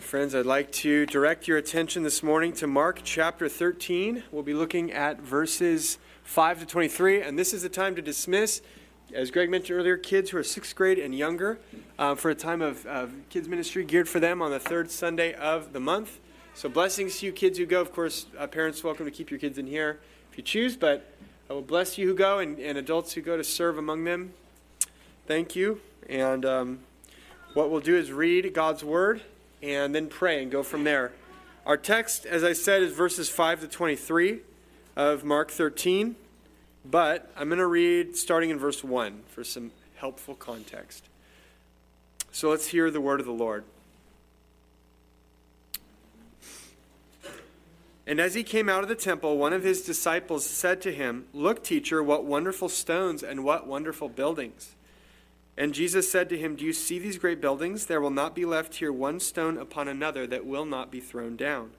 Friends, I'd like to direct your attention this morning to Mark chapter 13. We'll be looking at verses 5 to 23, and this is the time to dismiss, as Greg mentioned earlier, kids who are sixth grade and younger uh, for a time of, of kids' ministry geared for them on the third Sunday of the month. So, blessings to you kids who go. Of course, uh, parents, welcome to keep your kids in here if you choose, but I will bless you who go and, and adults who go to serve among them. Thank you. And um, what we'll do is read God's word and then pray and go from there. Our text, as I said, is verses 5 to 23 of Mark 13, but I'm going to read starting in verse 1 for some helpful context. So let's hear the word of the Lord. And as he came out of the temple, one of his disciples said to him, Look, teacher, what wonderful stones and what wonderful buildings. And Jesus said to him, Do you see these great buildings? There will not be left here one stone upon another that will not be thrown down.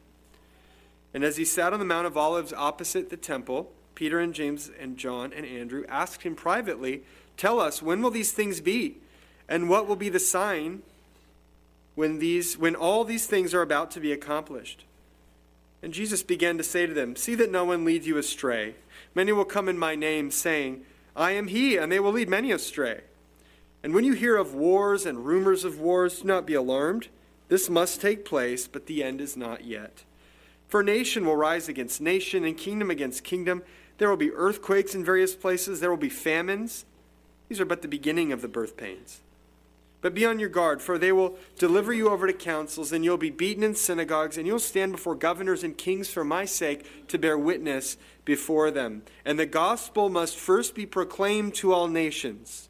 And as he sat on the Mount of Olives opposite the temple, Peter and James and John and Andrew asked him privately, Tell us, when will these things be? And what will be the sign when, these, when all these things are about to be accomplished? And Jesus began to say to them, See that no one leads you astray. Many will come in my name, saying, I am he, and they will lead many astray. And when you hear of wars and rumors of wars, do not be alarmed. This must take place, but the end is not yet. For nation will rise against nation, and kingdom against kingdom. There will be earthquakes in various places, there will be famines. These are but the beginning of the birth pains. But be on your guard, for they will deliver you over to councils, and you'll be beaten in synagogues, and you'll stand before governors and kings for my sake to bear witness before them. And the gospel must first be proclaimed to all nations.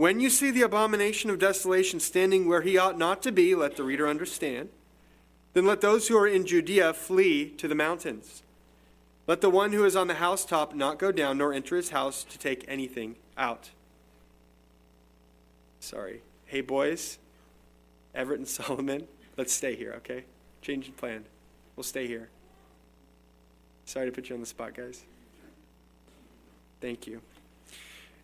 when you see the abomination of desolation standing where he ought not to be, let the reader understand. Then let those who are in Judea flee to the mountains. Let the one who is on the housetop not go down, nor enter his house to take anything out. Sorry. Hey, boys, Everett and Solomon, let's stay here, okay? Change the plan. We'll stay here. Sorry to put you on the spot, guys. Thank you.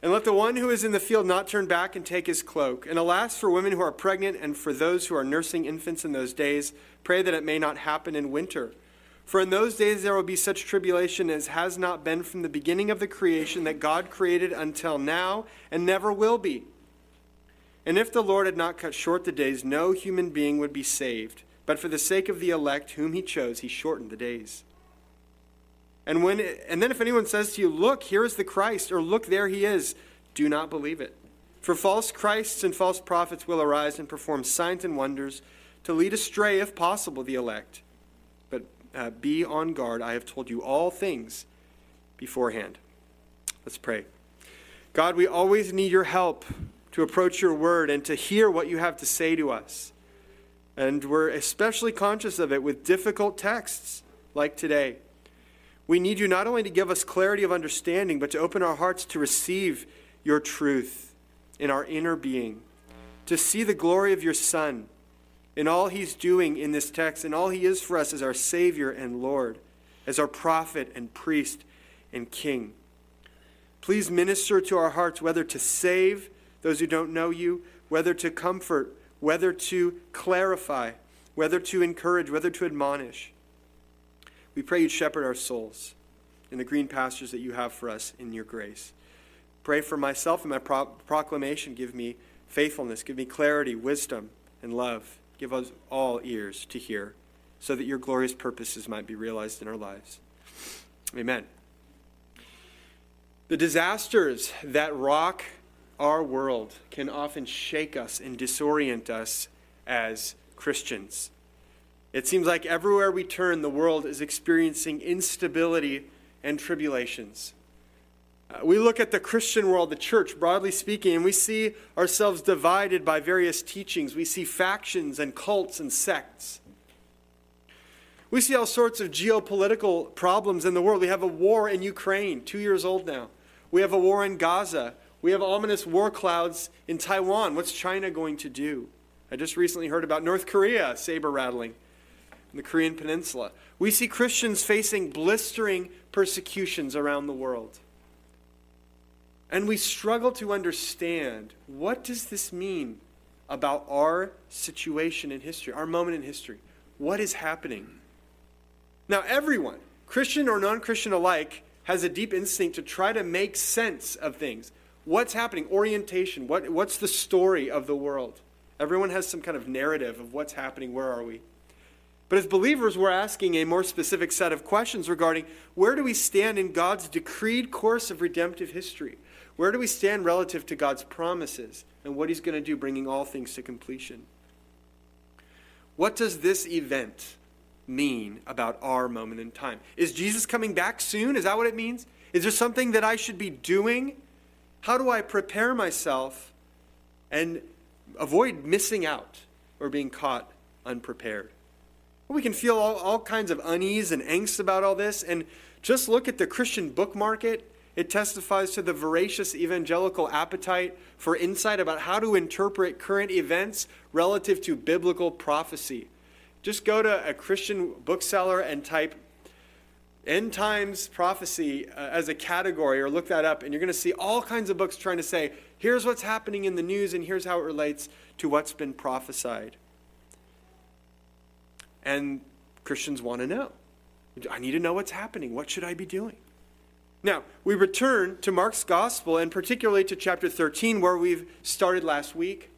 And let the one who is in the field not turn back and take his cloak. And alas, for women who are pregnant and for those who are nursing infants in those days, pray that it may not happen in winter. For in those days there will be such tribulation as has not been from the beginning of the creation that God created until now and never will be. And if the Lord had not cut short the days, no human being would be saved. But for the sake of the elect whom he chose, he shortened the days. And, when, and then if anyone says to you, Look, here is the Christ, or Look, there he is, do not believe it. For false Christs and false prophets will arise and perform signs and wonders to lead astray, if possible, the elect. But uh, be on guard. I have told you all things beforehand. Let's pray. God, we always need your help to approach your word and to hear what you have to say to us. And we're especially conscious of it with difficult texts like today. We need you not only to give us clarity of understanding, but to open our hearts to receive your truth in our inner being, to see the glory of your Son in all he's doing in this text, and all he is for us as our Savior and Lord, as our prophet and priest and king. Please minister to our hearts, whether to save those who don't know you, whether to comfort, whether to clarify, whether to encourage, whether to admonish. We pray you shepherd our souls in the green pastures that you have for us in your grace. Pray for myself and my pro- proclamation. Give me faithfulness, give me clarity, wisdom, and love. Give us all ears to hear so that your glorious purposes might be realized in our lives. Amen. The disasters that rock our world can often shake us and disorient us as Christians. It seems like everywhere we turn, the world is experiencing instability and tribulations. Uh, we look at the Christian world, the church, broadly speaking, and we see ourselves divided by various teachings. We see factions and cults and sects. We see all sorts of geopolitical problems in the world. We have a war in Ukraine, two years old now. We have a war in Gaza. We have ominous war clouds in Taiwan. What's China going to do? I just recently heard about North Korea saber rattling in the Korean Peninsula. We see Christians facing blistering persecutions around the world. And we struggle to understand what does this mean about our situation in history, our moment in history? What is happening? Now, everyone, Christian or non Christian alike, has a deep instinct to try to make sense of things. What's happening? Orientation. What, what's the story of the world? Everyone has some kind of narrative of what's happening. Where are we? But as believers, we're asking a more specific set of questions regarding where do we stand in God's decreed course of redemptive history? Where do we stand relative to God's promises and what He's going to do, bringing all things to completion? What does this event mean about our moment in time? Is Jesus coming back soon? Is that what it means? Is there something that I should be doing? How do I prepare myself and avoid missing out or being caught unprepared? We can feel all, all kinds of unease and angst about all this. And just look at the Christian book market. It testifies to the voracious evangelical appetite for insight about how to interpret current events relative to biblical prophecy. Just go to a Christian bookseller and type end times prophecy uh, as a category or look that up, and you're going to see all kinds of books trying to say, here's what's happening in the news and here's how it relates to what's been prophesied. And Christians want to know. I need to know what's happening. What should I be doing? Now, we return to Mark's gospel and particularly to chapter 13, where we've started last week,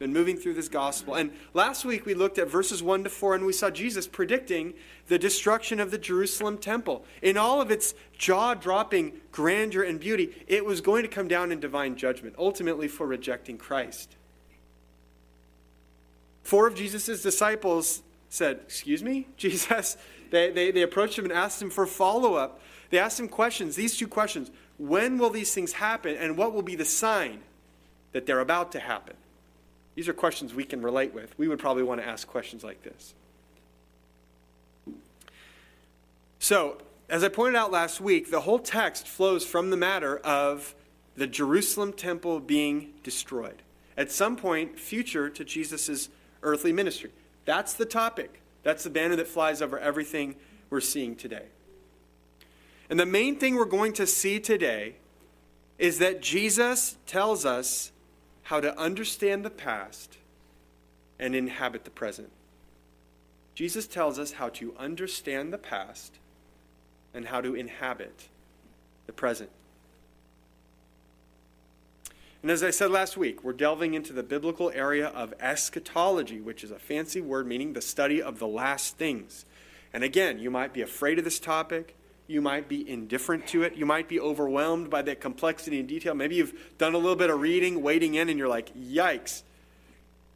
been moving through this gospel. And last week we looked at verses 1 to 4, and we saw Jesus predicting the destruction of the Jerusalem temple. In all of its jaw dropping grandeur and beauty, it was going to come down in divine judgment, ultimately for rejecting Christ. Four of Jesus' disciples said, Excuse me? Jesus, they, they, they approached him and asked him for follow up. They asked him questions, these two questions When will these things happen, and what will be the sign that they're about to happen? These are questions we can relate with. We would probably want to ask questions like this. So, as I pointed out last week, the whole text flows from the matter of the Jerusalem temple being destroyed at some point future to Jesus' earthly ministry. That's the topic. That's the banner that flies over everything we're seeing today. And the main thing we're going to see today is that Jesus tells us how to understand the past and inhabit the present. Jesus tells us how to understand the past and how to inhabit the present. And as I said last week, we're delving into the biblical area of eschatology, which is a fancy word meaning the study of the last things. And again, you might be afraid of this topic. You might be indifferent to it. You might be overwhelmed by the complexity and detail. Maybe you've done a little bit of reading, wading in, and you're like, yikes.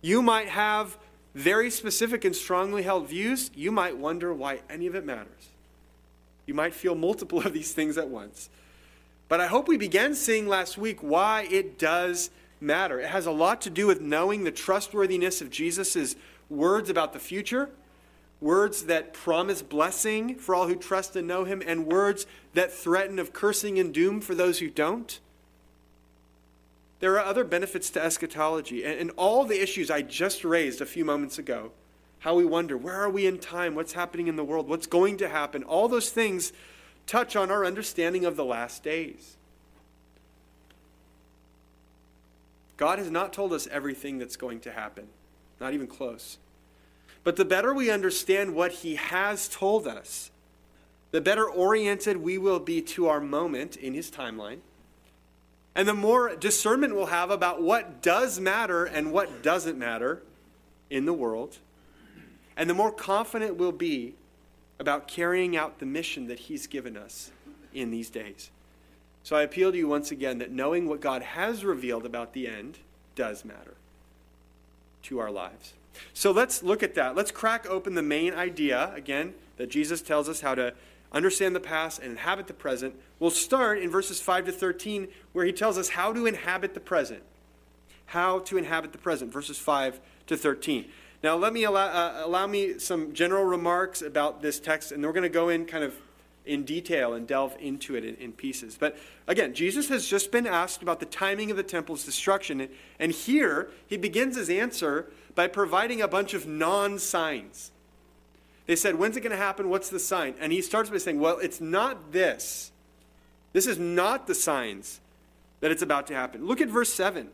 You might have very specific and strongly held views. You might wonder why any of it matters. You might feel multiple of these things at once. But I hope we began seeing last week why it does matter. It has a lot to do with knowing the trustworthiness of Jesus' words about the future, words that promise blessing for all who trust and know him, and words that threaten of cursing and doom for those who don't. There are other benefits to eschatology, and, all the issues I just raised a few moments ago how we wonder, where are we in time? What's happening in the world? What's going to happen? All those things touch on our understanding of the last days. God has not told us everything that's going to happen, not even close. But the better we understand what He has told us, the better oriented we will be to our moment in His timeline, and the more discernment we'll have about what does matter and what doesn't matter in the world, and the more confident we'll be about carrying out the mission that He's given us in these days. So I appeal to you once again that knowing what God has revealed about the end does matter to our lives. So let's look at that. Let's crack open the main idea, again, that Jesus tells us how to understand the past and inhabit the present. We'll start in verses 5 to 13, where he tells us how to inhabit the present. How to inhabit the present, verses 5 to 13. Now, let me allow, uh, allow me some general remarks about this text, and we're going to go in kind of in detail and delve into it in, in, pieces. But again, Jesus has just been asked about the timing of the temple's destruction, and here he begins his answer by providing a bunch of non signs. They said, When's it going to happen? What's the sign? And he starts by saying, Well, it's not this. This is not the signs that it's about to happen. Look at verse 7.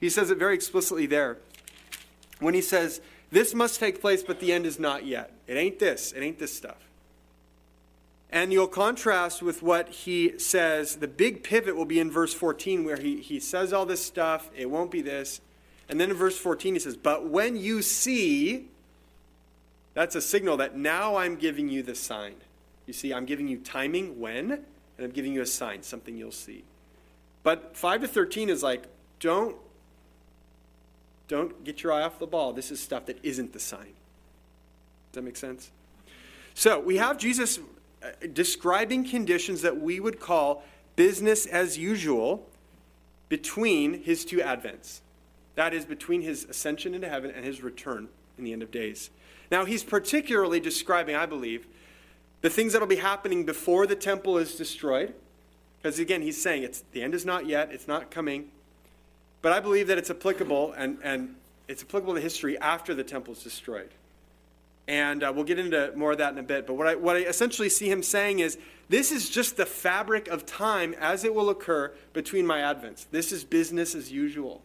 He says it very explicitly there. When he says, This must take place, but the end is not yet. It ain't this. It ain't this stuff. And you'll contrast with what he says. The big pivot will be in verse 14, where he, he says all this stuff. It won't be this. And then in verse 14, he says, But when you see, that's a signal that now I'm giving you the sign. You see, I'm giving you timing when, and I'm giving you a sign, something you'll see. But 5 to 13 is like, don't, don't get your eye off the ball. This is stuff that isn't the sign. Does that make sense? So we have Jesus uh, describing conditions that we would call business as usual between his two advents. That is, between his ascension into heaven and his return in the end of days. Now, he's particularly describing, I believe, the things that will be happening before the temple is destroyed. Because again, he's saying it's the end is not yet, it's not coming. But I believe that it's applicable and, and it's applicable to history after the temple is destroyed. And uh, we'll get into more of that in a bit. But what I, what I essentially see him saying is this is just the fabric of time as it will occur between my advents. This is business as usual.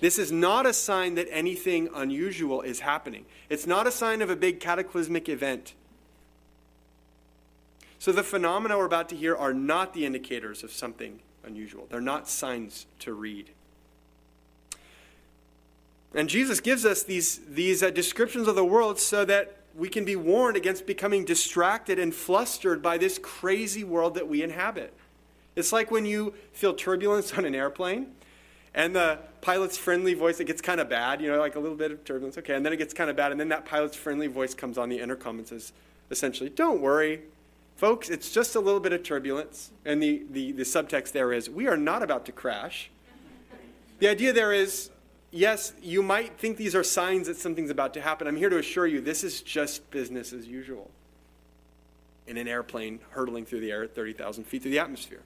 This is not a sign that anything unusual is happening. It's not a sign of a big cataclysmic event. So the phenomena we're about to hear are not the indicators of something unusual. They're not signs to read. And Jesus gives us these, these uh, descriptions of the world so that we can be warned against becoming distracted and flustered by this crazy world that we inhabit. It's like when you feel turbulence on an airplane and the pilot's friendly voice, it gets kind of bad, you know, like a little bit of turbulence, okay, and then it gets kind of bad, and then that pilot's friendly voice comes on the intercom and says, essentially, don't worry, folks, it's just a little bit of turbulence. And the, the, the subtext there is, we are not about to crash. The idea there is, yes, you might think these are signs that something's about to happen. I'm here to assure you this is just business as usual in an airplane hurtling through the air at 30,000 feet through the atmosphere.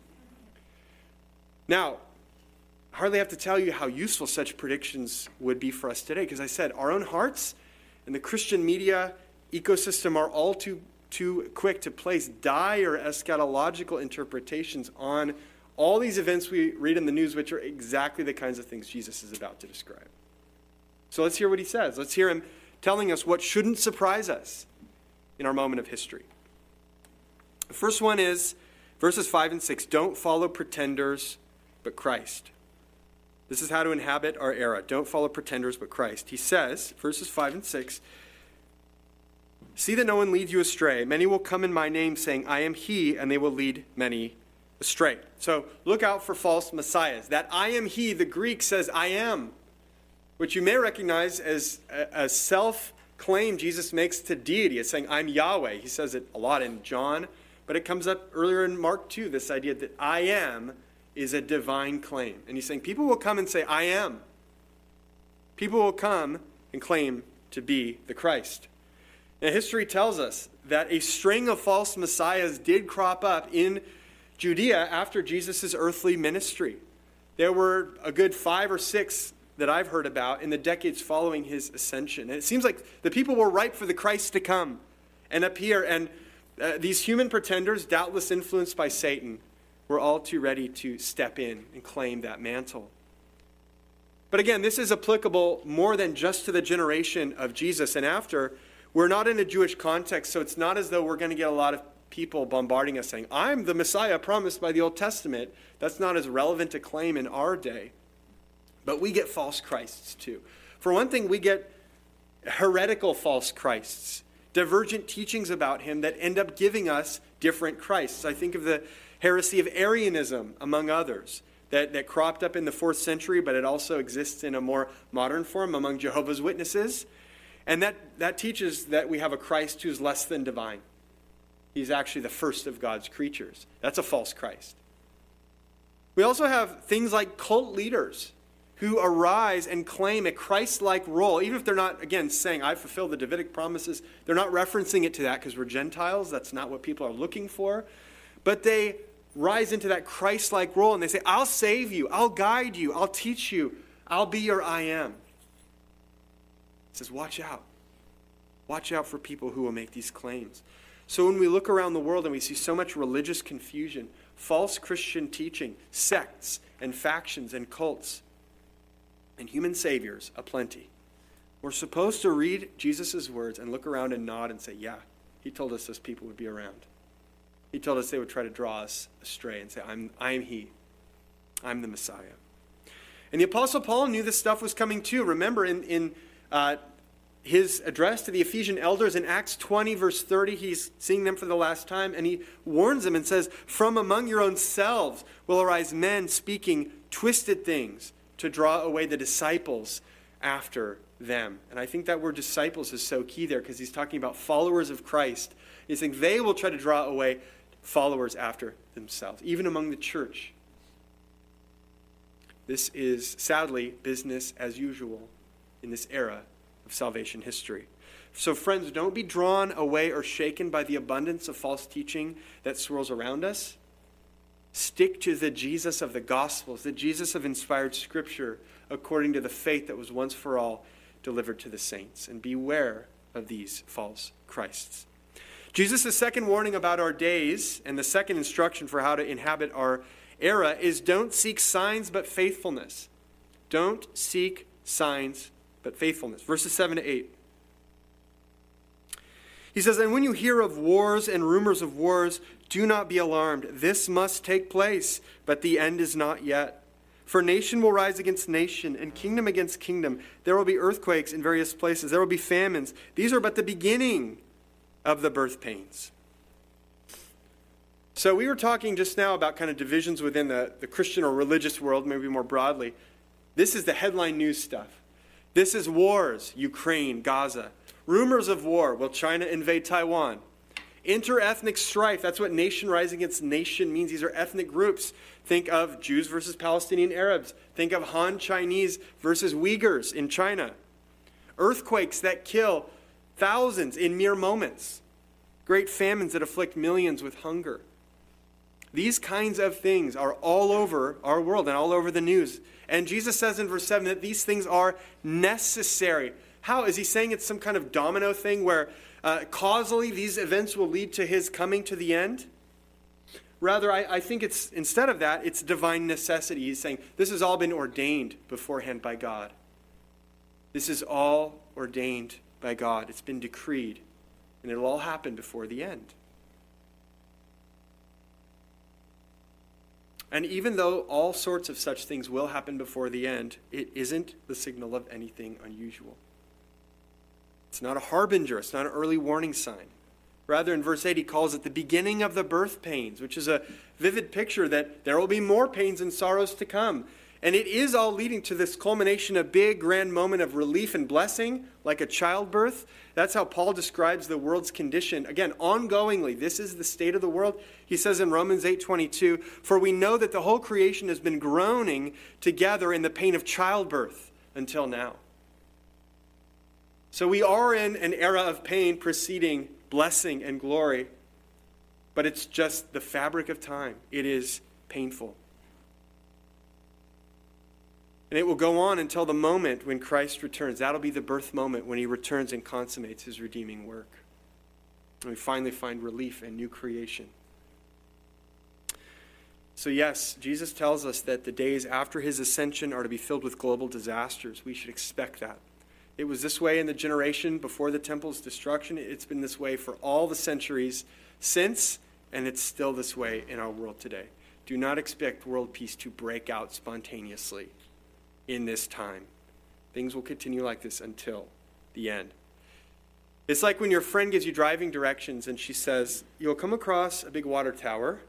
Now, I hardly have to tell you how useful such predictions would be for us today, because I said our own hearts and the Christian media ecosystem are all too, too quick to place dire eschatological interpretations on all these events we read in the news, which are exactly the kinds of things Jesus is about to describe. So let's hear what he says. Let's hear him telling us what shouldn't surprise us in our moment of history. The first one is verses 5 and 6 don't follow pretenders, but Christ. This is how to inhabit our era. Don't follow pretenders, but Christ. He says, verses 5 and 6 See that no one leads you astray. Many will come in my name, saying, I am he, and they will lead many astray. So look out for false messiahs. That I am he, the Greek says I am, which you may recognize as a, self claim Jesus makes to deity. It's saying, I'm Yahweh. He says it a lot in John, but it comes up earlier in Mark too, this idea that I am is a divine claim. And he's saying, people will come and say, I am. People will come and claim to be the Christ. Now, history tells us that a string of false messiahs did crop up in Judea after Jesus' earthly ministry. There were a good five or six that I've heard about in the decades following his ascension. And it seems like the people were ripe for the Christ to come and appear. And uh, these human pretenders, doubtless influenced by Satan, were all too ready to step in and claim that mantle. But again, this is applicable more than just to the generation of Jesus and after. We're not in a Jewish context, so it's not as though we're going to get a lot of people bombarding us saying, I'm the Messiah promised by the Old Testament. That's not as relevant a claim in our day. But we get false Christs too. For one thing, we get heretical false Christs, divergent teachings about him that end up giving us different Christs. I think of the heresy of Arianism, among others, that, that cropped up in the fourth century, but it also exists in a more modern form among Jehovah's Witnesses. And that, that teaches that we have a Christ who's less than divine. He's actually the first of God's creatures. That's a false Christ. We also have things like cult leaders who arise and claim a Christ like role, even if they're not, again, saying, I fulfill the Davidic promises, they're not referencing it to that because we're Gentiles. That's not what people are looking for. But they rise into that Christ like role and they say, I'll save you, I'll guide you, I'll teach you, I'll be your I am. It says, Watch out. Watch out for people who will make these claims. So when we look around the world and we see so much religious confusion, false Christian teaching, sects and factions and cults, and human saviors aplenty. We're supposed to read Jesus' words and look around and nod and say, Yeah, he told us those people would be around. He told us they would try to draw us astray and say, I'm, I'm he. I'm the Messiah. And the Apostle Paul knew this stuff was coming too. Remember, in, in uh, his address to the Ephesian elders in Acts 20, verse 30, he's seeing them for the last time, and he warns them and says, From among your own selves will arise men speaking twisted things to draw away the disciples after them. And I think that word disciples is so key there because he's talking about followers of Christ. He's saying they will try to draw away followers after themselves, even among the church. This is sadly business as usual in this era of salvation history. So, friends, don't be drawn away or shaken by the abundance of false teaching that swirls around us. Stick to the Jesus of the Gospels, the Jesus of inspired Scripture, according to the faith that was once for all delivered to the saints. And beware of these false Christs. Jesus' second warning about our days and the second instruction for how to inhabit our era is don't seek signs but faithfulness. Don't seek signs but faithfulness. Verses 7 to 8. He says, And when you hear of wars and rumors of wars, do not be alarmed. This must take place, but the end is not yet. For nation will rise against nation, and kingdom against kingdom. There will be earthquakes in various places. There will be famines. These are but the beginning of the birth pains. So, we were talking just now about kind of divisions within the, the Christian or religious world, maybe more broadly. This is the headline news stuff. This is wars, Ukraine, Gaza. Rumors of war. Will China invade Taiwan? Interethnic strife. That's what nation rising against nation means. These are ethnic groups. Think of Jews versus Palestinian Arabs. Think of Han Chinese versus Uyghurs in China. Earthquakes that kill thousands in mere moments. Great famines that afflict millions with hunger. These kinds of things are all over our world and all over the news. And Jesus says in verse 7 that these things are necessary. How? Is he saying it's some kind of domino thing where uh, causally these events will lead to his coming to the end? Rather, I, I think it's instead of that, it's divine necessity. He's saying this has all been ordained beforehand by God. This is all ordained by God. It's been decreed, and it'll all happen before the end. And even though all sorts of such things will happen before the end, it isn't the signal of anything unusual. It's not a harbinger, it's not an early warning sign. Rather, in verse 8, he calls it the beginning of the birth pains, which is a vivid picture that there will be more pains and sorrows to come. And it is all leading to this culmination, a big, grand moment of relief and blessing, like a childbirth. That's how Paul describes the world's condition. Again, ongoingly, this is the state of the world. He says in Romans 8:22, "For we know that the whole creation has been groaning together in the pain of childbirth until now." So we are in an era of pain preceding blessing and glory, but it's just the fabric of time. It is painful. And it will go on until the moment when Christ returns. That'll be the birth moment when he returns and consummates his redeeming work. And we finally find relief and new creation. So, yes, Jesus tells us that the days after his ascension are to be filled with global disasters. We should expect that. It was this way in the generation before the temple's destruction. It's been this way for all the centuries since, and it's still this way in our world today. Do not expect world peace to break out spontaneously in this time. Things will continue like this until the end. It's like when your friend gives you driving directions and she says, You'll come across a big water tower.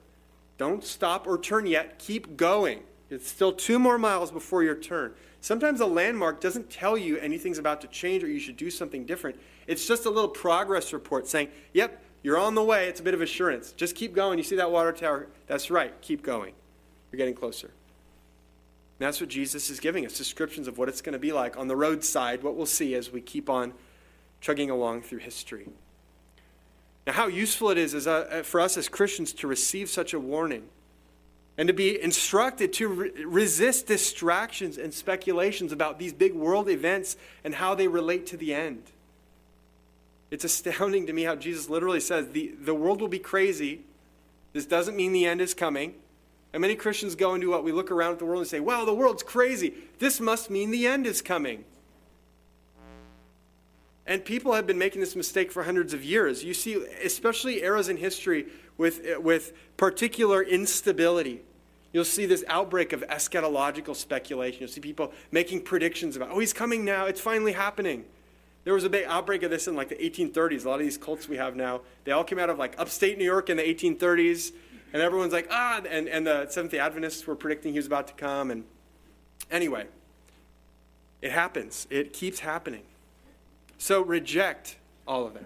Don't stop or turn yet. Keep going. It's still two more miles before your turn. Sometimes a landmark doesn't tell you anything's about to change or you should do something different. It's just a little progress report saying, Yep, you're on the way. It's a bit of assurance. Just keep going. You see that water tower? That's right. Keep going. You're getting closer. And that's what Jesus is giving us descriptions of what it's going to be like on the roadside, what we'll see as we keep on chugging along through history. Now, how useful it is, is uh, for us as Christians to receive such a warning and to be instructed to re- resist distractions and speculations about these big world events and how they relate to the end. It's astounding to me how Jesus literally says the, the world will be crazy. This doesn't mean the end is coming. And many Christians go into what we look around at the world and say, wow, the world's crazy. This must mean the end is coming. And people have been making this mistake for hundreds of years. You see, especially eras in history with, with particular instability. You'll see this outbreak of eschatological speculation. You'll see people making predictions about, oh, he's coming now. It's finally happening. There was a big outbreak of this in like the 1830s. A lot of these cults we have now, they all came out of like upstate New York in the 1830s. And everyone's like, ah, and, and the Seventh day Adventists were predicting he was about to come. And anyway, it happens, it keeps happening. So reject all of it.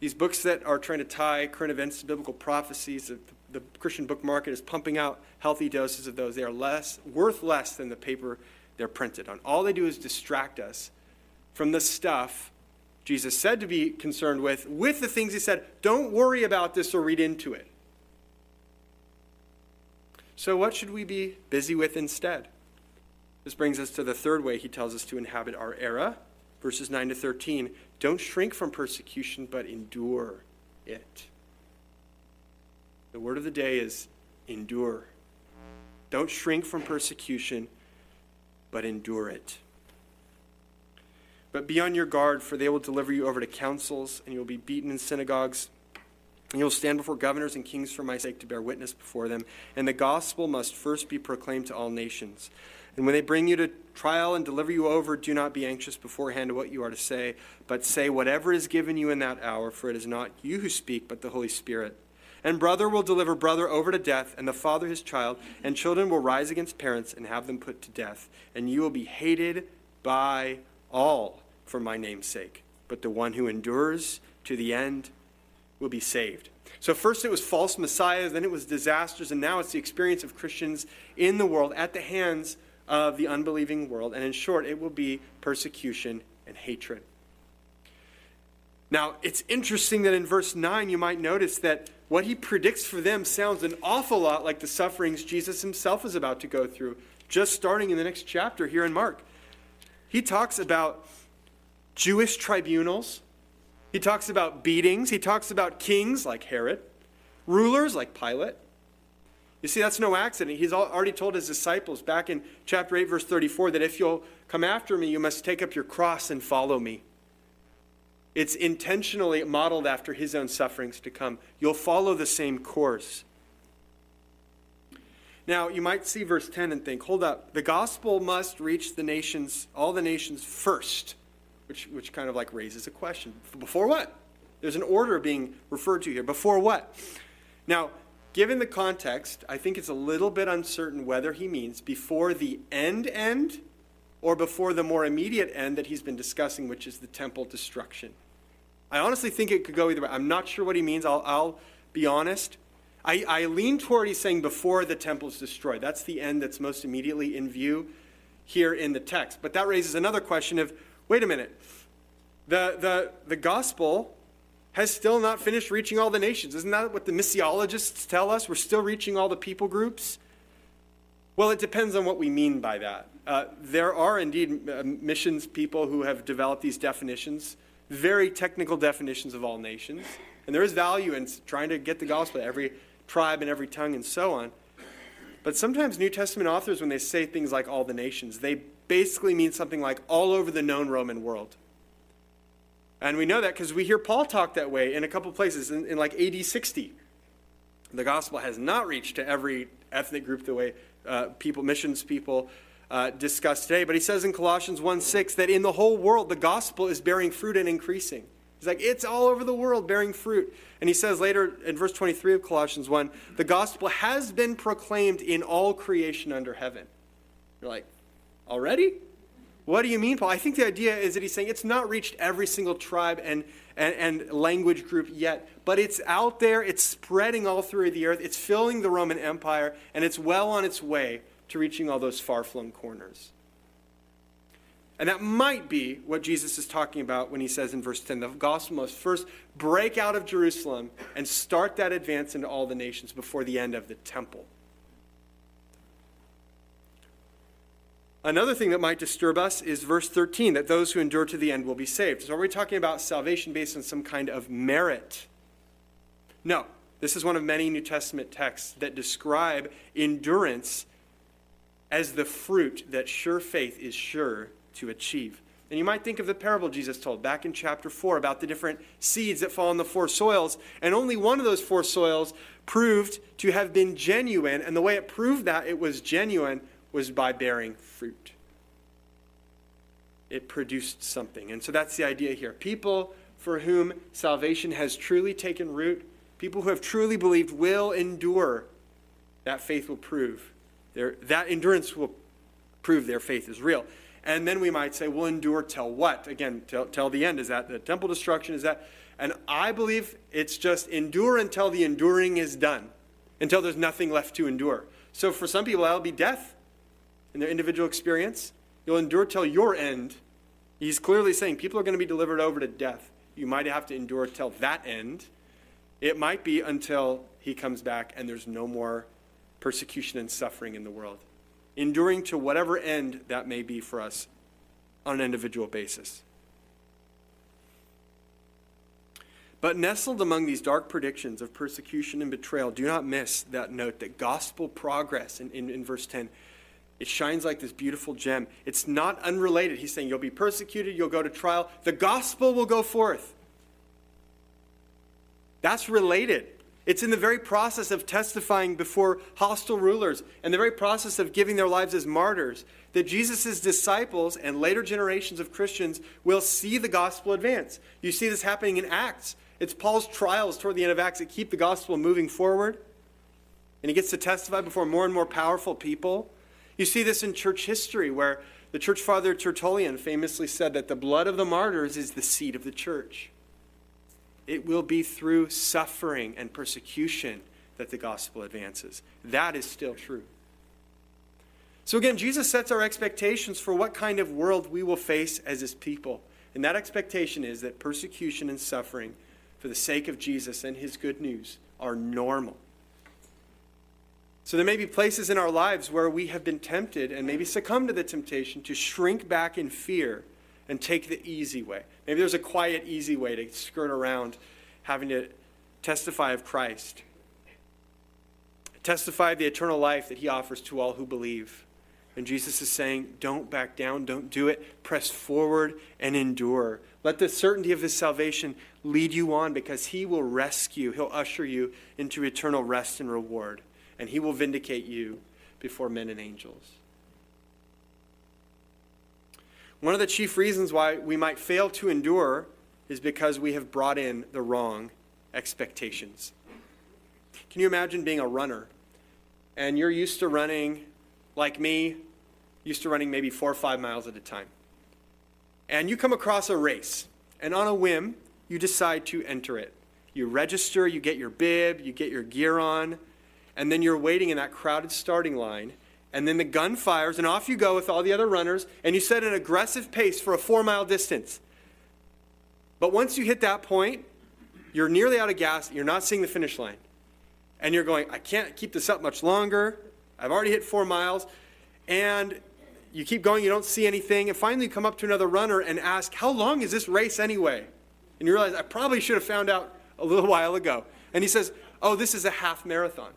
These books that are trying to tie current events to biblical prophecies, the, the Christian book market is pumping out healthy doses of those. They are less worth less than the paper they're printed on. All they do is distract us from the stuff Jesus said to be concerned with, with the things he said, don't worry about this or read into it. So, what should we be busy with instead? This brings us to the third way he tells us to inhabit our era, verses 9 to 13. Don't shrink from persecution, but endure it. The word of the day is endure. Don't shrink from persecution, but endure it. But be on your guard, for they will deliver you over to councils, and you will be beaten in synagogues and you'll stand before governors and kings for my sake to bear witness before them. And the gospel must first be proclaimed to all nations. And when they bring you to trial and deliver you over, do not be anxious beforehand of what you are to say, but say whatever is given you in that hour, for it is not you who speak, but the Holy Spirit. And brother will deliver brother over to death, and the father his child, and children will rise against parents and have them put to death. And you will be hated by all for my name's sake. But the one who endures to the end will be saved. So, first it was false messiahs, then it was disasters, and now it's the experience of Christians in the world at the hands of the unbelieving world. And in short, it will be persecution and hatred. Now, it's interesting that in verse 9, you might notice that what he predicts for them sounds an awful lot like the sufferings Jesus himself is about to go through, just starting in the next chapter here in Mark. He talks about Jewish tribunals he talks about beatings. He talks about kings like Herod, rulers like Pilate. You see, that's no accident. He's already told his disciples back in chapter 8, verse 34, that if you'll come after me, you must take up your cross and follow me. It's intentionally modeled after his own sufferings to come. You'll follow the same course. Now, you might see verse 10 and think, hold up, the gospel must reach the nations, all the nations first which, which kind of like raises a question. Before what? There's an order being referred to here. Before what? Now, given the context, I think it's a little bit uncertain whether he means before the end end or before the more immediate end that he's been discussing, which is the temple destruction. I honestly think it could go either way. I'm not sure what he means. I'll, I'll be honest. I, I lean toward he's saying before the temple is destroyed. That's the end that's most immediately in view here in the text. But that raises another question of wait a minute. The, the, the gospel has still not finished reaching all the nations. Isn't that what the missiologists tell us? We're still reaching all the people groups? Well, it depends on what we mean by that. Uh, there are indeed uh, missions people who have developed these definitions, very technical definitions of all nations. And there is value in trying to get the gospel to every tribe and every tongue and so on. But sometimes New Testament authors, when they say things like all the nations, they basically means something like all over the known Roman world. And we know that because we hear Paul talk that way in a couple places in, in, like AD 60. The gospel has not reached to every ethnic group the way uh, people, missions people, uh, discuss today. But he says in Colossians 1 6 that in the whole world the gospel is bearing fruit and increasing. He's like, it's all over the world bearing fruit. And he says later in verse 23 of Colossians 1 the gospel has been proclaimed in all creation under heaven. You're like, Already? What do you mean, Paul? I think the idea is that he's saying it's not reached every single tribe and, and, and, language group yet, but it's out there, it's spreading all through the earth, it's filling the Roman Empire, and it's well on its way to reaching all those far flung corners. And that might be what Jesus is talking about when he says in verse 10 the gospel must first break out of Jerusalem and start that advance into all the nations before the end of the temple. Another thing that might disturb us is verse 13 that those who endure to the end will be saved. So, are we talking about salvation based on some kind of merit? No. This is one of many New Testament texts that describe endurance as the fruit that sure faith is sure to achieve. And you might think of the parable Jesus told back in chapter 4 about the different seeds that fall on the four soils. And only one of those four soils proved to have been genuine. And the way it proved that it was genuine was by bearing fruit. It produced something. And so that's the idea here. People for whom salvation has truly taken root, people who have truly believed, will endure. That faith will prove. Their, that endurance will prove their faith is real. And then we might say, we'll endure till what? Again, till, till the end. Is that the temple destruction? Is that? And I believe it's just endure until the enduring is done, until there's nothing left to endure. So for some people, that'll be death in their individual experience. You'll endure till your end. He's clearly saying people are going to be delivered over to death. You might have to endure till that end. It might be until he comes back and there's no more persecution and suffering in the world enduring to whatever end that may be for us on an individual basis. But nestled among these dark predictions of persecution and betrayal, do not miss that note that gospel progress in, in, in, verse 10, it shines like this beautiful gem. It's not unrelated. He's saying you'll be persecuted, you'll go to trial, the gospel will go forth. That's related. It's in the very process of testifying before hostile rulers and the very process of giving their lives as martyrs that Jesus' disciples and later generations of Christians will see the gospel advance. You see this happening in Acts. It's Paul's trials toward the end of Acts that keep the gospel moving forward. And he gets to testify before more and more powerful people. You see this in church history where the church father Tertullian famously said that the blood of the martyrs is the seed of the church. It will be through suffering and persecution that the gospel advances. That is still true. So, again, Jesus sets our expectations for what kind of world we will face as his people. And that expectation is that persecution and suffering for the sake of Jesus and his good news are normal. So, there may be places in our lives where we have been tempted and maybe succumbed to the temptation to shrink back in fear and take the easy way. Maybe there's a quiet, easy way to skirt around having to testify of Christ, testify of the eternal life that he offers to all who believe. And Jesus is saying, don't back down, don't do it. Press forward and endure. Let the certainty of his salvation lead you on because he will rescue, he'll usher you into eternal rest and reward, and he will vindicate you before men and angels. One of the chief reasons why we might fail to endure is because we have brought in the wrong expectations. Can you imagine being a runner and you're used to running, like me, used to running maybe four or five miles at a time? And you come across a race, and on a whim, you decide to enter it. You register, you get your bib, you get your gear on, and then you're waiting in that crowded starting line and then the gun fires, and off you go with all the other runners, and you set an aggressive pace for a four mile distance. But once you hit that point, you're nearly out of gas, you're not seeing the finish line. And you're going, I can't keep this up much longer. I've already hit four miles. And you keep going, you don't see anything. And finally, you come up to another runner and ask, How long is this race anyway? And you realize, I probably should have found out a little while ago. And he says, Oh, this is a half marathon,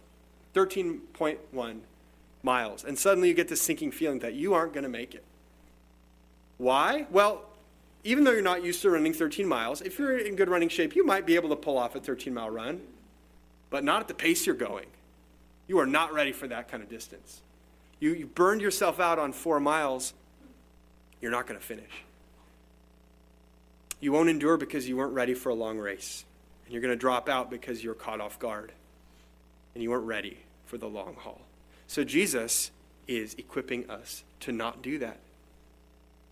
13.1 miles. And suddenly you get this sinking feeling that you aren't going to make it. Why? Well, even though you're not used to running 13 miles, if you're in good running shape, you might be able to pull off a 13 mile run, but not at the pace you're going. You are not ready for that kind of distance. You, you burned yourself out on four miles, you're not going to finish. You won't endure because you weren't ready for a long race. And you're going to drop out because you're caught off guard and you weren't ready for the long haul. So Jesus is equipping us to not do that.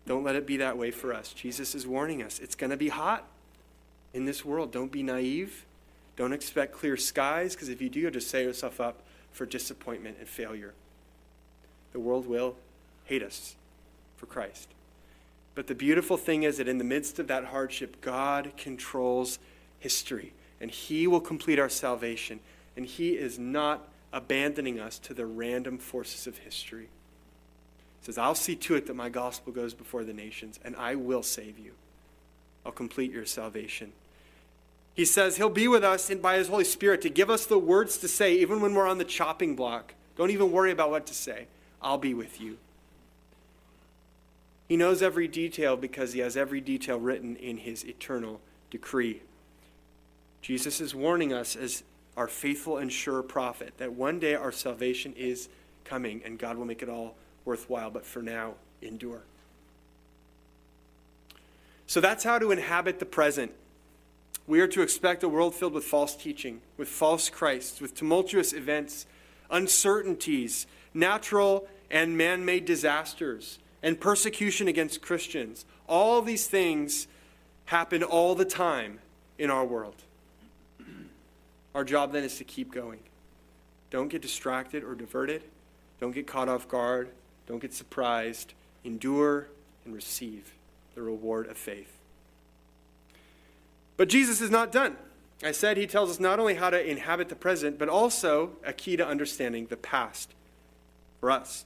Don't let it be that way for us. Jesus is warning us. It's going to be hot in this world. Don't be naive. Don't expect clear skies, because if you do, you'll just set yourself up for disappointment and failure. The world will hate us for Christ. But the beautiful thing is that in the midst of that hardship, God controls history, and He will complete our salvation, and He is not abandoning us to the random forces of history. He says, I'll see to it that my gospel goes before the nations, and I will save you. I'll complete your salvation. He says he'll be with us and by his Holy Spirit to give us the words to say, even when we're on the chopping block. Don't even worry about what to say. I'll be with you. He knows every detail because he has every detail written in his eternal decree. Jesus is warning us as our faithful and sure prophet that one day our salvation is coming and God will make it all worthwhile. But for now, endure. So that's how to inhabit the present. We are to expect a world filled with false teaching, with false Christs, with tumultuous events, uncertainties, natural and man made disasters, and persecution against Christians. All these things happen all the time in our world. Our job then is to keep going. Don't get distracted or diverted. Don't get caught off guard. Don't get surprised. Endure and receive the reward of faith. But Jesus is not done. I said he tells us not only how to inhabit the present, but also a key to understanding the past for us.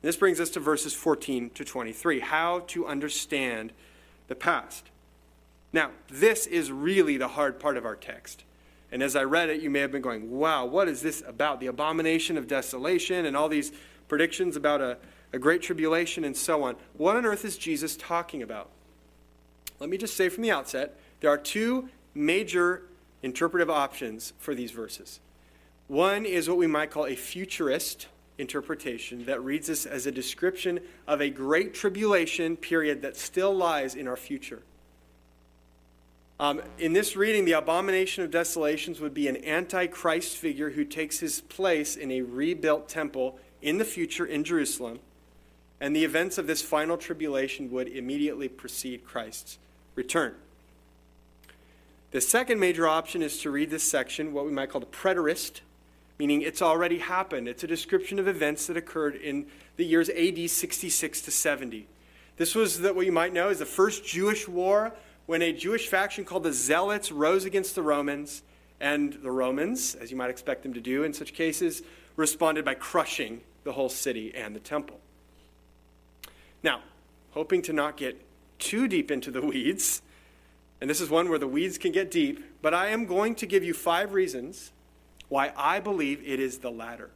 This brings us to verses 14 to 23 how to understand the past. Now, this is really the hard part of our text. And as I read it, you may have been going, wow, what is this about? The abomination of desolation and all these predictions about a, a great tribulation and so on. What on earth is Jesus talking about? Let me just say from the outset there are two major interpretive options for these verses. One is what we might call a futurist interpretation that reads this as a description of a great tribulation period that still lies in our future. Um, in this reading, the abomination of desolations would be an antichrist figure who takes his place in a rebuilt temple in the future in Jerusalem. And the events of this final tribulation would immediately precede Christ's return. The second major option is to read this section, what we might call the preterist, meaning it's already happened. It's a description of events that occurred in the years AD 66 to 70. This was the, what you might know as the first Jewish war when a Jewish faction called the Zealots rose against the Romans, and the Romans, as you might expect them to do in such cases, responded by crushing the whole city and the temple. Now, hoping to not get too deep into the weeds, and this is one where the weeds can get deep, but I am going to give you five reasons why I believe it is the latter.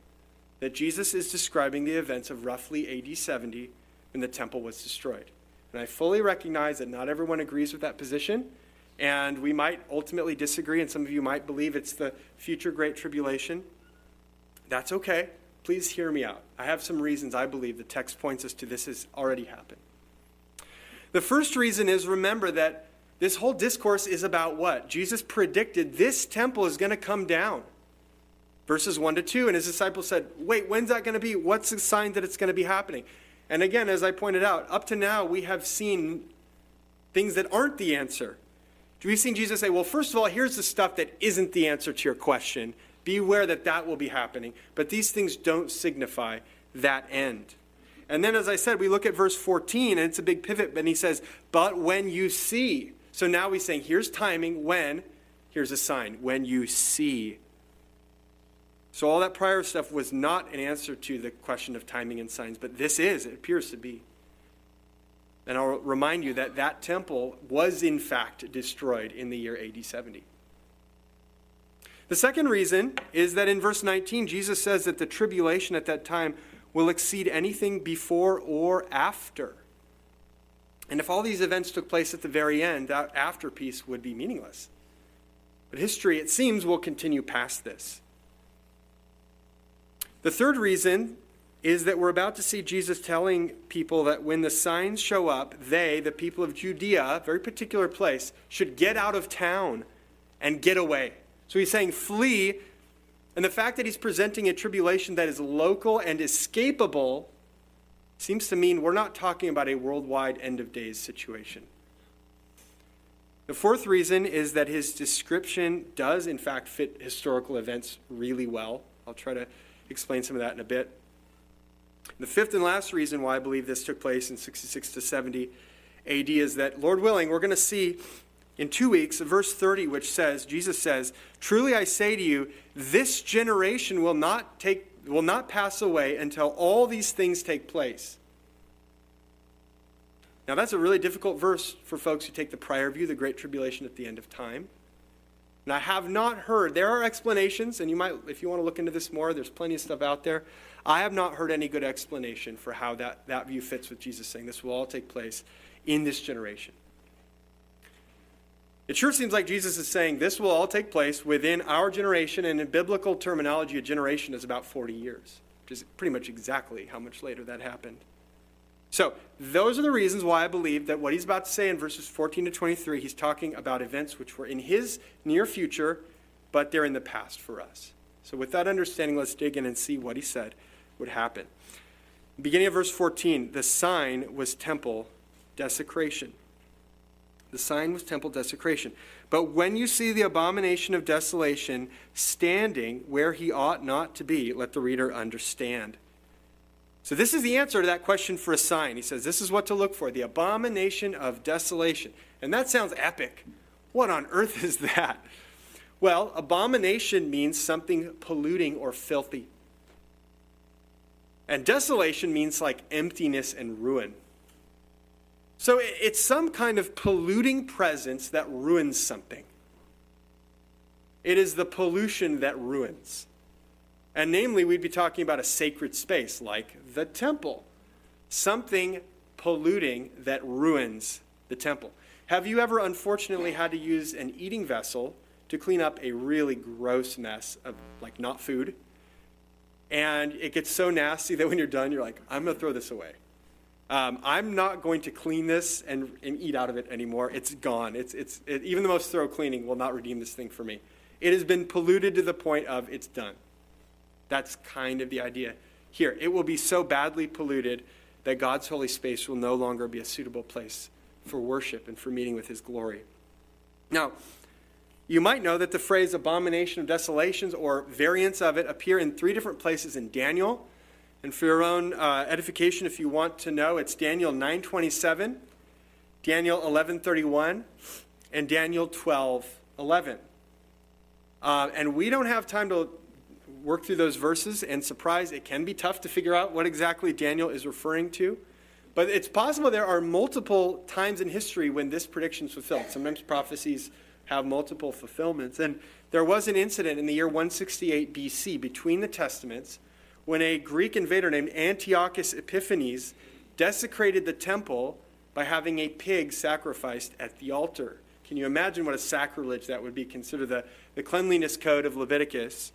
That Jesus is describing the events of roughly AD 70 when the temple was destroyed. And I fully recognize that not everyone agrees with that position, and we might ultimately disagree, and some of you might believe it's the future Great Tribulation. That's okay. Please hear me out. I have some reasons I believe the text points us to this has already happened. The first reason is remember that this whole discourse is about what? Jesus predicted this temple is going to come down. Verses 1 to 2. And his disciples said, Wait, when's that going to be? What's the sign that it's going to be happening? And again, as I pointed out, up to now we have seen things that aren't the answer. We've seen Jesus say, well, first of all, here's the stuff that isn't the answer to your question. Be aware that that will be happening. But these things don't signify that end. And then, as I said, we look at verse 14, and it's a big pivot, but he says, but when you see. So now he's saying, here's timing, when, here's a sign, when you see so all that prior stuff was not an answer to the question of timing and signs, but this is, it appears to be. And I'll remind you that that temple was in fact destroyed in the year AD 70. The second reason is that in verse 19, Jesus says that the tribulation at that time will exceed anything before or after. And if all these events took place at the very end, that after piece would be meaningless. But history, it seems, will continue past this. The third reason is that we're about to see Jesus telling people that when the signs show up, they, the people of Judea, a very particular place, should get out of town and get away. So he's saying, flee. And the fact that he's presenting a tribulation that is local and escapable seems to mean we're not talking about a worldwide end of days situation. The fourth reason is that his description does, in fact, fit historical events really well. I'll try to explain some of that in a bit. The fifth and last reason why I believe this took place in 66 to 70 AD is that, Lord willing, we're going to see in two weeks, verse 30, which says, Jesus says, Truly I say to you, this generation will not, take, will not pass away until all these things take place. Now, that's a really difficult verse for folks who take the prior view, the Great Tribulation at the end of time. And I have not heard, there are explanations, and you might, if you want to look into this more, there's plenty of stuff out there. I have not heard any good explanation for how that, that view fits with Jesus saying this will all take place in this generation. It sure seems like Jesus is saying this will all take place within our generation, and in biblical terminology, a generation is about 40 years, which is pretty much exactly how much later that happened. So, those are the reasons why I believe that what he's about to say in verses 14 to 23, he's talking about events which were in his near future, but they're in the past for us. So, with that understanding, let's dig in and see what he said would happen. Beginning of verse 14, the sign was temple desecration. The sign was temple desecration. But when you see the abomination of desolation standing where he ought not to be, let the reader understand. So, this is the answer to that question for a sign. He says, This is what to look for the abomination of desolation. And that sounds epic. What on earth is that? Well, abomination means something polluting or filthy. And desolation means like emptiness and ruin. So it's some kind of polluting presence that ruins something. It is the pollution that ruins. And namely, we'd be talking about a sacred space like the temple, something polluting that ruins the temple. Have you ever, unfortunately, had to use an eating vessel to clean up a really gross mess of, like, not food? And it gets so nasty that when you're done, you're like, I'm going to throw this away. Um, I'm not going to clean this and, and eat out of it anymore. It's gone. It's, it's, it, even the most thorough cleaning will not redeem this thing for me. It has been polluted to the point of it's done. That's kind of the idea here. It will be so badly polluted that God's holy space will no longer be a suitable place for worship and for meeting with his glory. Now, you might know that the phrase abomination of desolations or variants of it appear in three different places in Daniel. And for your own uh, edification, if you want to know, it's Daniel 9:27, Daniel 11:31, and Daniel 12:11. Uh, and we don't have time to work through those verses, and surprise, it can be tough to figure out what exactly Daniel is referring to. But it's possible there are multiple times in history when this prediction is fulfilled. Sometimes prophecies have multiple fulfillments. And there was an incident in the year 168 BC between the Testaments when a Greek invader named Antiochus Epiphanes desecrated the temple by having a pig sacrificed at the altar. Can you imagine what a sacrilege that would be? Consider the, the cleanliness code of Leviticus.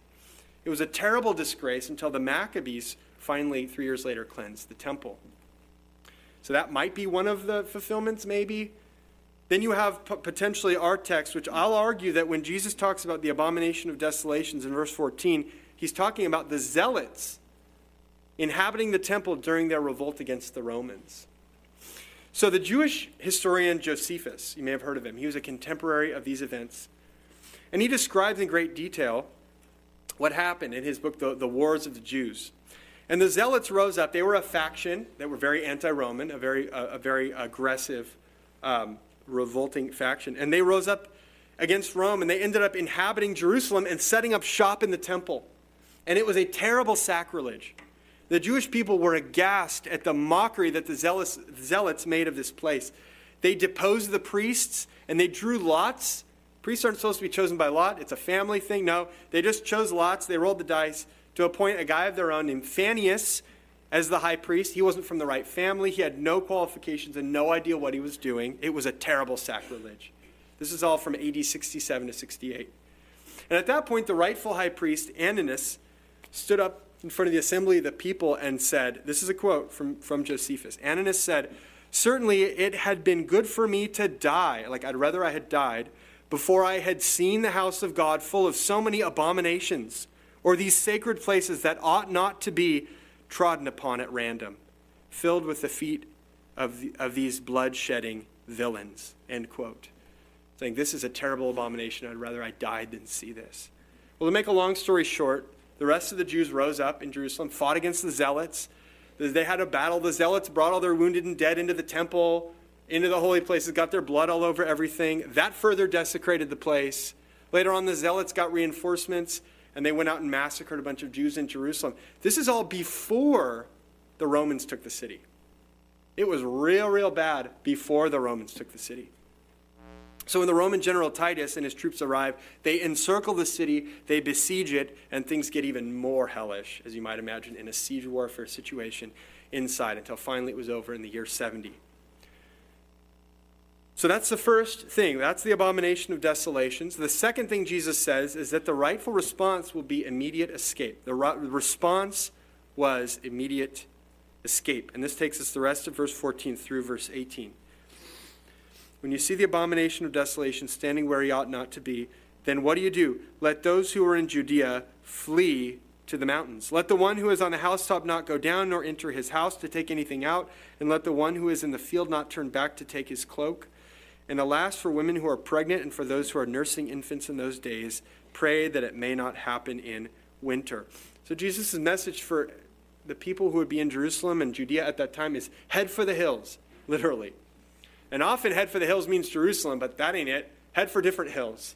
It was a terrible disgrace until the Maccabees finally, three years later, cleansed the temple. So that might be one of the fulfillments, maybe. Then you have potentially our text, which I'll argue that when Jesus talks about the abomination of desolations in verse 14, he's talking about the zealots inhabiting the temple during their revolt against the Romans. So the Jewish historian Josephus, you may have heard of him, he was a contemporary of these events. And he describes in great detail what happened in his book, The, the Wars of the Jews. And the Zealots rose up. They were a faction that were very anti Roman, a very, a, very aggressive, um, revolting faction. And they rose up against Rome and they ended up inhabiting Jerusalem and setting up shop in the temple. And it was a terrible sacrilege. The Jewish people were aghast at the mockery that the zealots, zealots made of this place. They deposed the priests and they drew lots Priests aren't supposed to be chosen by lot. It's a family thing. No, they just chose lots. They rolled the dice to appoint a guy of their own named Phannius as the high priest. He wasn't from the right family. He had no qualifications and no idea what he was doing. It was a terrible sacrilege. This is all from AD 67 to 68. And at that point, the rightful high priest, Ananus, stood up in front of the assembly of the people and said, This is a quote from, from Josephus. Ananus said, Certainly it had been good for me to die. Like, I'd rather I had died before I had seen the house of God full of so many abominations, or these sacred places that ought not to be trodden upon at random, filled with the feet of, the, of these blood shedding villains. End quote. Saying, This is a terrible abomination. I'd rather I died than see this. Well, to make a long story short, the rest of the Jews rose up in Jerusalem, fought against the zealots. They had a battle. The zealots brought all their wounded and dead into the temple, into the holy places, got their blood all over everything. That further desecrated the place. Later on, the zealots got reinforcements and they went out and massacred a bunch of Jews in Jerusalem. This is all before the Romans took the city. It was real, real bad before the Romans took the city. So when the Roman general Titus and his troops arrive, they encircle the city, they besiege it, and things get even more hellish, as you might imagine, in a siege warfare situation inside until finally it was over in the year 70. So that's the first thing. That's the abomination of desolations. The second thing Jesus says is that the rightful response will be immediate escape. The response was immediate escape. And this takes us the rest of verse 14 through verse 18. When you see the abomination of desolation standing where he ought not to be, then what do you do? Let those who are in Judea flee to the mountains. Let the one who is on the housetop not go down nor enter his house to take anything out, and let the one who is in the field not turn back to take his cloak. And alas, for women who are pregnant and for those who are nursing infants in those days, pray that it may not happen in winter. So, Jesus' message for the people who would be in Jerusalem and Judea at that time is head for the hills, literally. And often head for the hills means Jerusalem, but that ain't it. Head for different hills.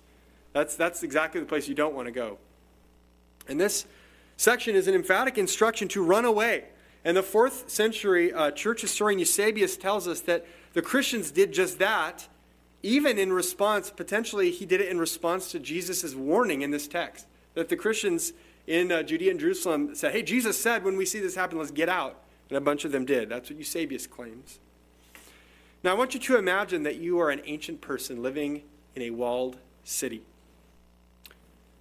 That's, that's exactly the place you don't want to go. And this section is an emphatic instruction to run away. And the fourth century uh, church historian Eusebius tells us that the Christians did just that, even in response, potentially, he did it in response to Jesus' warning in this text. That the Christians in uh, Judea and Jerusalem said, Hey, Jesus said, when we see this happen, let's get out. And a bunch of them did. That's what Eusebius claims. Now, I want you to imagine that you are an ancient person living in a walled city.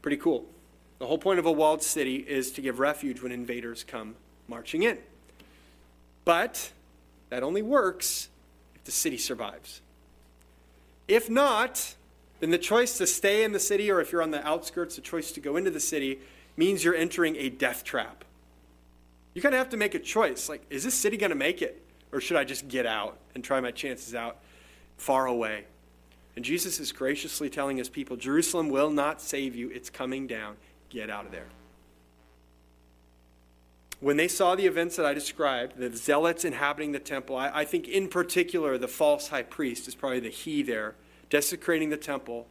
Pretty cool. The whole point of a walled city is to give refuge when invaders come marching in. But that only works if the city survives. If not, then the choice to stay in the city, or if you're on the outskirts, the choice to go into the city, means you're entering a death trap. You kind of have to make a choice. Like, is this city going to make it? Or should I just get out and try my chances out far away? And Jesus is graciously telling his people Jerusalem will not save you, it's coming down. Get out of there. When they saw the events that I described, the zealots inhabiting the temple, I, I think in particular the false high priest is probably the he there, desecrating the temple,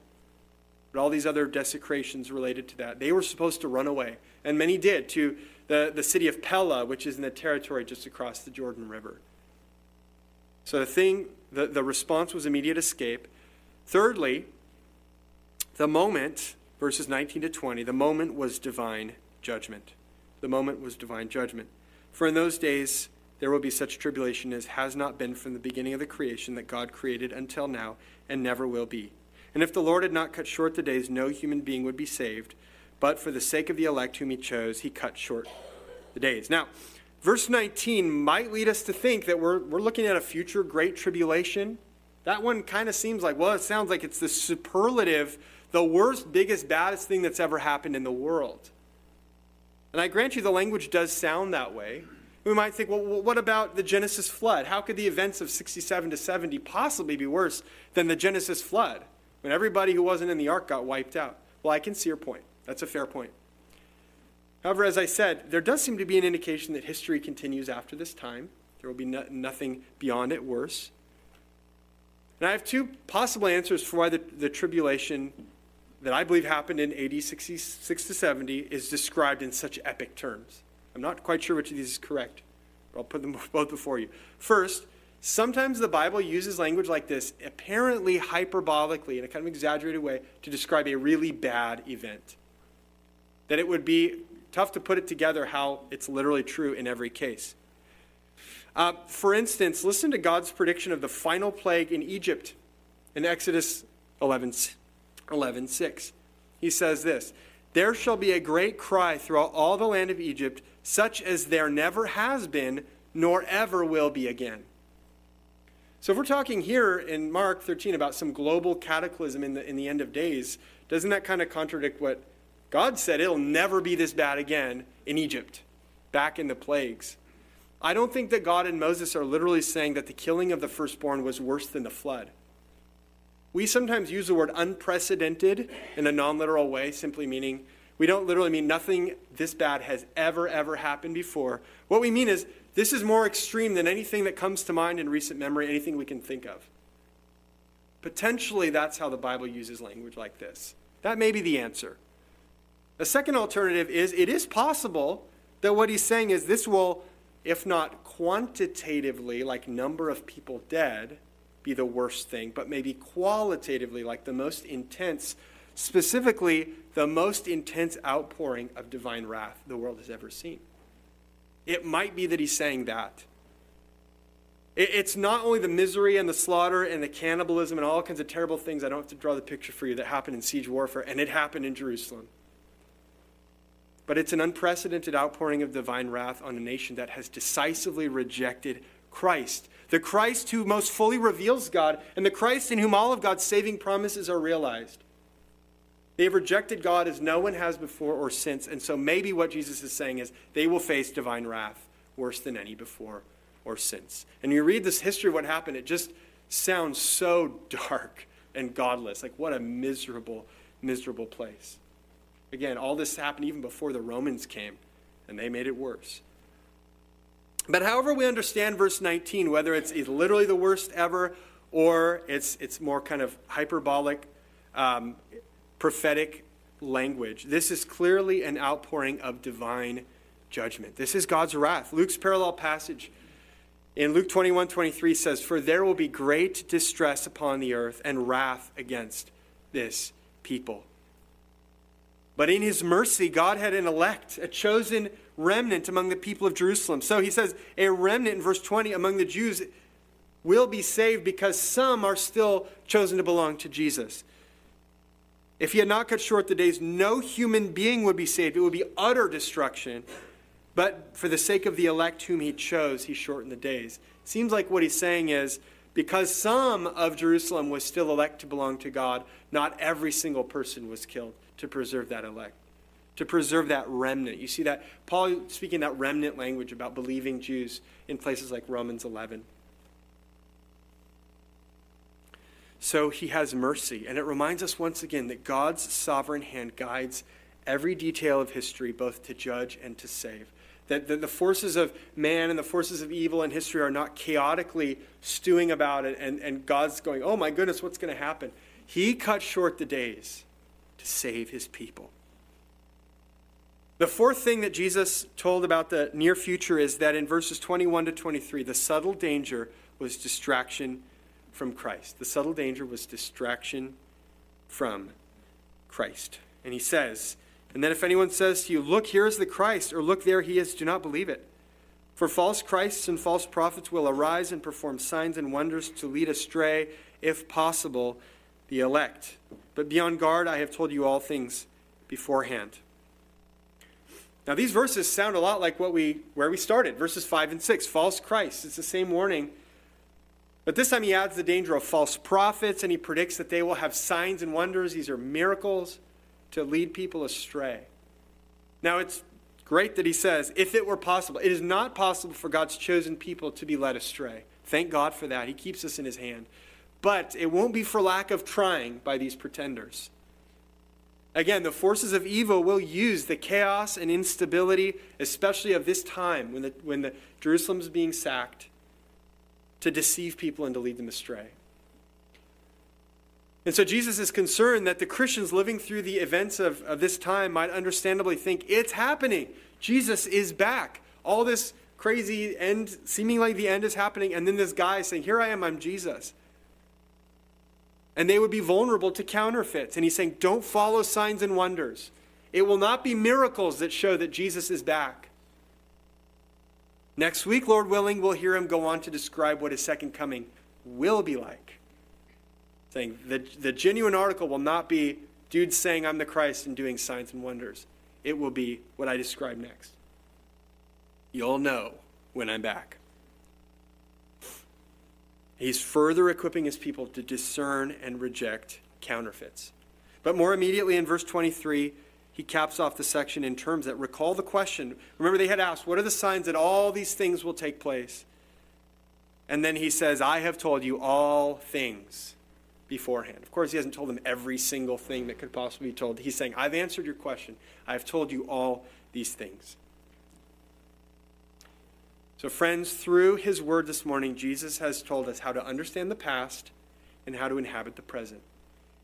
but all these other desecrations related to that. They were supposed to run away, and many did, to the, the city of Pella, which is in the territory just across the Jordan River. So the thing, the, the response was immediate escape. Thirdly, the moment, verses 19 to 20, the moment was divine judgment. The moment was divine judgment. For in those days there will be such tribulation as has not been from the beginning of the creation that God created until now and never will be. And if the Lord had not cut short the days, no human being would be saved. But for the sake of the elect whom he chose, he cut short the days. Now, Verse 19 might lead us to think that we're, we're looking at a future great tribulation. That one kind of seems like, well, it sounds like it's the superlative, the worst, biggest, baddest thing that's ever happened in the world. And I grant you the language does sound that way. We might think, well, what about the Genesis flood? How could the events of 67 to 70 possibly be worse than the Genesis flood when everybody who wasn't in the ark got wiped out? Well, I can see your point. That's a fair point. However, as I said, there does seem to be an indication that history continues after this time. There will be no, nothing beyond it worse. And I have two possible answers for why the, the tribulation that I believe happened in AD 66 to 70 is described in such epic terms. I'm not quite sure which of these is correct, but I'll put them both before you. First, sometimes the Bible uses language like this, apparently hyperbolically, in a kind of exaggerated way, to describe a really bad event. That it would be tough to put it together how it's literally true in every case. Uh, for instance, listen to God's prediction of the final plague in Egypt in Exodus 11, 11 6. He says this There shall be a great cry throughout all the land of Egypt, such as there never has been, nor ever will be again. So, if we're talking here in Mark 13 about some global cataclysm in the, in the end of days, doesn't that kind of contradict what God said it'll never be this bad again in Egypt, back in the plagues. I don't think that God and Moses are literally saying that the killing of the firstborn was worse than the flood. We sometimes use the word unprecedented in a non literal way, simply meaning we we don't literally mean nothing this bad has ever, ever happened before. What we mean is this is more extreme than anything that comes to mind in recent memory, anything we can think of. Potentially, that's how the Bible uses language like this. That may be the answer. A second alternative is it is possible that what he's saying is this will, if not quantitatively, like number of people dead, be the worst thing, but maybe qualitatively, like the most intense, specifically, the most intense outpouring of divine wrath the world has ever seen. It might be that he's saying that. It's not only the misery and the slaughter and the cannibalism and all kinds of terrible things, I don't have to draw the picture for you, that happened in siege warfare, and it happened in Jerusalem. But it's an unprecedented outpouring of divine wrath on a nation that has decisively rejected Christ, the Christ who most fully reveals God, and the Christ in whom all of God's saving promises are realized. They have rejected God as no one has before or since, and so maybe what Jesus is saying is they will face divine wrath worse than any before or since. And you read this history of what happened, it just sounds so dark and godless. Like, what a miserable, miserable place. Again, all this happened even before the Romans came, and they made it worse. But however we understand verse 19, whether it's literally the worst ever or it's, it's more kind of hyperbolic, um, prophetic language, this is clearly an outpouring of divine judgment. This is God's wrath. Luke's parallel passage in Luke 21 23 says, For there will be great distress upon the earth and wrath against this people. But in his mercy, God had an elect, a chosen remnant among the people of Jerusalem. So he says, a remnant in verse 20 among the Jews will be saved because some are still chosen to belong to Jesus. If he had not cut short the days, no human being would be saved. It would be utter destruction. But for the sake of the elect whom he chose, he shortened the days. Seems like what he's saying is because some of Jerusalem was still elect to belong to God, not every single person was killed to preserve that elect, to preserve that remnant. You see that Paul speaking that remnant language about believing Jews in places like Romans 11. So he has mercy. And it reminds us once again that God's sovereign hand guides every detail of history, both to judge and to save. That the, forces of man and the forces of evil in history are not chaotically stewing about it, and, and God's going, oh my goodness, what's going to happen? He cut short the days to save his people. The fourth thing that Jesus told about the near future is that in verses 21 to 23, the subtle danger was distraction from Christ. The subtle danger was distraction from Christ. And he says, and then if anyone says to you, Look, here is the Christ, or look, there he is, do not believe it. For false Christs and false prophets will arise and perform signs and wonders to lead astray, if possible, the elect. But be on guard, I have told you all things beforehand. Now these verses sound a lot like what we where we started, verses 5 and 6, false Christ. It's the same warning. But this time he adds the danger of false prophets and he predicts that they will have signs and wonders. These are miracles to lead people astray. Now it's great that he says, if it were possible, it is not possible for God's chosen people to be led astray. Thank God for that. He keeps us in his hand. But it won't be for lack of trying by these pretenders. Again, the forces of evil will use the chaos and instability, especially of this time when, the, when the Jerusalem is being sacked, to deceive people and to lead them astray. And so Jesus is concerned that the Christians living through the events of, of this time might understandably think it's happening. Jesus is back. All this crazy end, seeming like the end is happening, and then this guy saying, Here I am, I'm Jesus and they would be vulnerable to counterfeits. And he's saying, don't follow signs and wonders. It will not be miracles that show that Jesus is back. Next week, Lord willing, we'll hear him go on to describe what his second coming will be like. Saying the, the genuine article will not be dudes saying, I'm the Christ and doing signs and wonders. It will be what I describe next. You'll know when I'm back. He's further equipping his people to discern and reject counterfeits. But more immediately in verse 23, he caps off the section in terms that recall the question. Remember, they had asked, What are the signs that all these things will take place? And then he says, I have told you all things beforehand. Of course, he hasn't told them every single thing that could possibly be told. He's saying, I've answered your question. I've told you all these things. So, friends, through his word this morning, Jesus has told us how to understand the past and how to inhabit the present.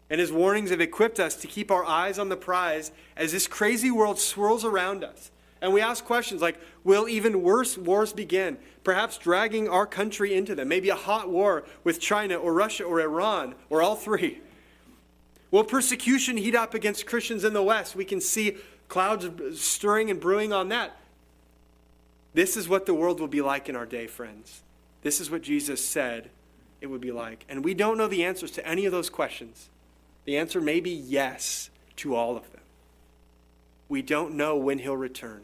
And his warnings have equipped us to keep our eyes on the prize as this crazy world swirls around us. And we ask questions like Will even worse wars begin? Perhaps dragging our country into them. Maybe a hot war with China or Russia or Iran or all three. Will persecution heat up against Christians in the West? We can see clouds stirring and brewing on that. This is what the world will be like in our day, friends. This is what Jesus said it would be like. And we don't know the answers to any of those questions. The answer may be yes to all of them. We don't know when he'll return.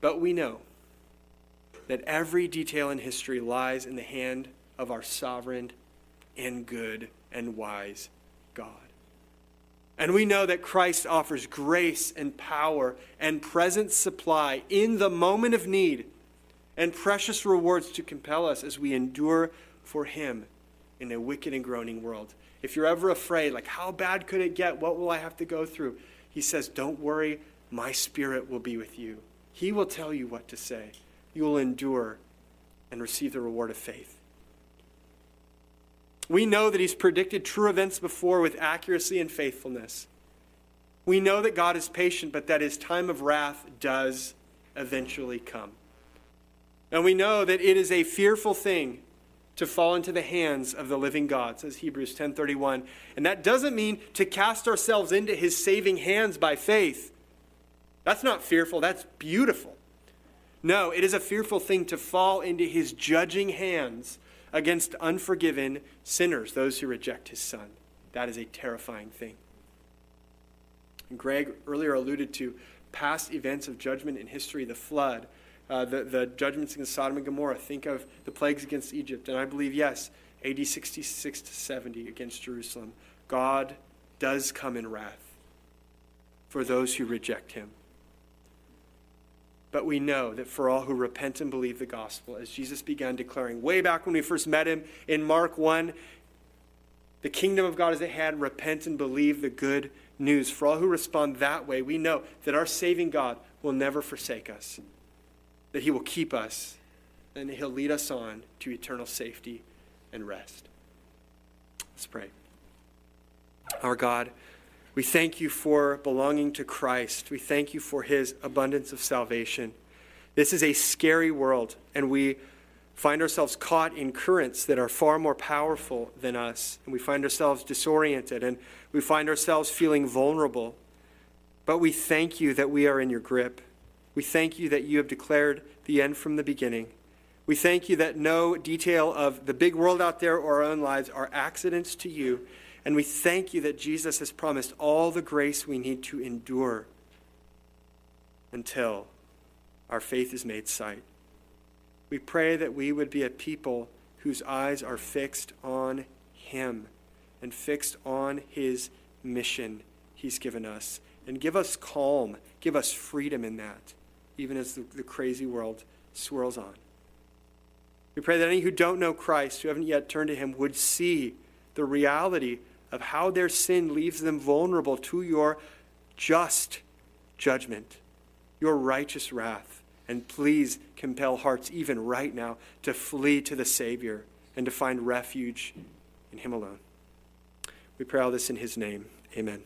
But we know that every detail in history lies in the hand of our sovereign and good and wise God. And we know that Christ offers grace and power and present supply in the moment of need and precious rewards to compel us as we endure for Him in a wicked and groaning world. If you're ever afraid, like, how bad could it get? What will I have to go through? He says, Don't worry, my spirit will be with you. He will tell you what to say. You will endure and receive the reward of faith. We know that He's predicted true events before with accuracy and faithfulness. We know that God is patient, but that His time of wrath does eventually come. And we know that it is a fearful thing to fall into the hands of the living God, says Hebrews 10:31. And that doesn't mean to cast ourselves into his saving hands by faith. That's not fearful, that's beautiful. No, it is a fearful thing to fall into his judging hands against unforgiven sinners, those who reject his son. That is a terrifying thing. And Greg earlier alluded to past events of judgment in history, the flood, uh, the, the judgments against Sodom and Gomorrah. Think of the plagues against Egypt. And I believe, yes, AD 66 to 70 against Jerusalem. God does come in wrath for those who reject him. But we know that for all who repent and believe the gospel, as Jesus began declaring way back when we first met him in Mark 1, the kingdom of God is at hand. Repent and believe the good news. For all who respond that way, we know that our saving God will never forsake us that He will keep us and He'll lead us on to eternal safety and rest. Let's pray. Our God, we thank you for belonging to Christ. We thank you for His abundance of salvation. This is a scary world, and we find ourselves caught in currents that are far more powerful than us. And we find ourselves disoriented, and we find ourselves feeling vulnerable. But we thank you that we are in your grip. We thank you that you have declared the end from the beginning. We thank you that no detail of the big world out there or our own lives are accidents to you. And we thank you that Jesus has promised all the grace we need to endure until our faith is made sight. We pray that we would be a people whose eyes are fixed on Him and fixed on His mission He's given us. And give us calm, give us freedom in that even as the, the crazy world swirls on. We pray that any who don't know Christ, who haven't yet turned to him, would see the reality of how their sin leaves them vulnerable to your just judgment, your righteous wrath. And please compel hearts, even right now, to flee to the Savior and to find refuge in Him alone. We pray all this in His name. Amen.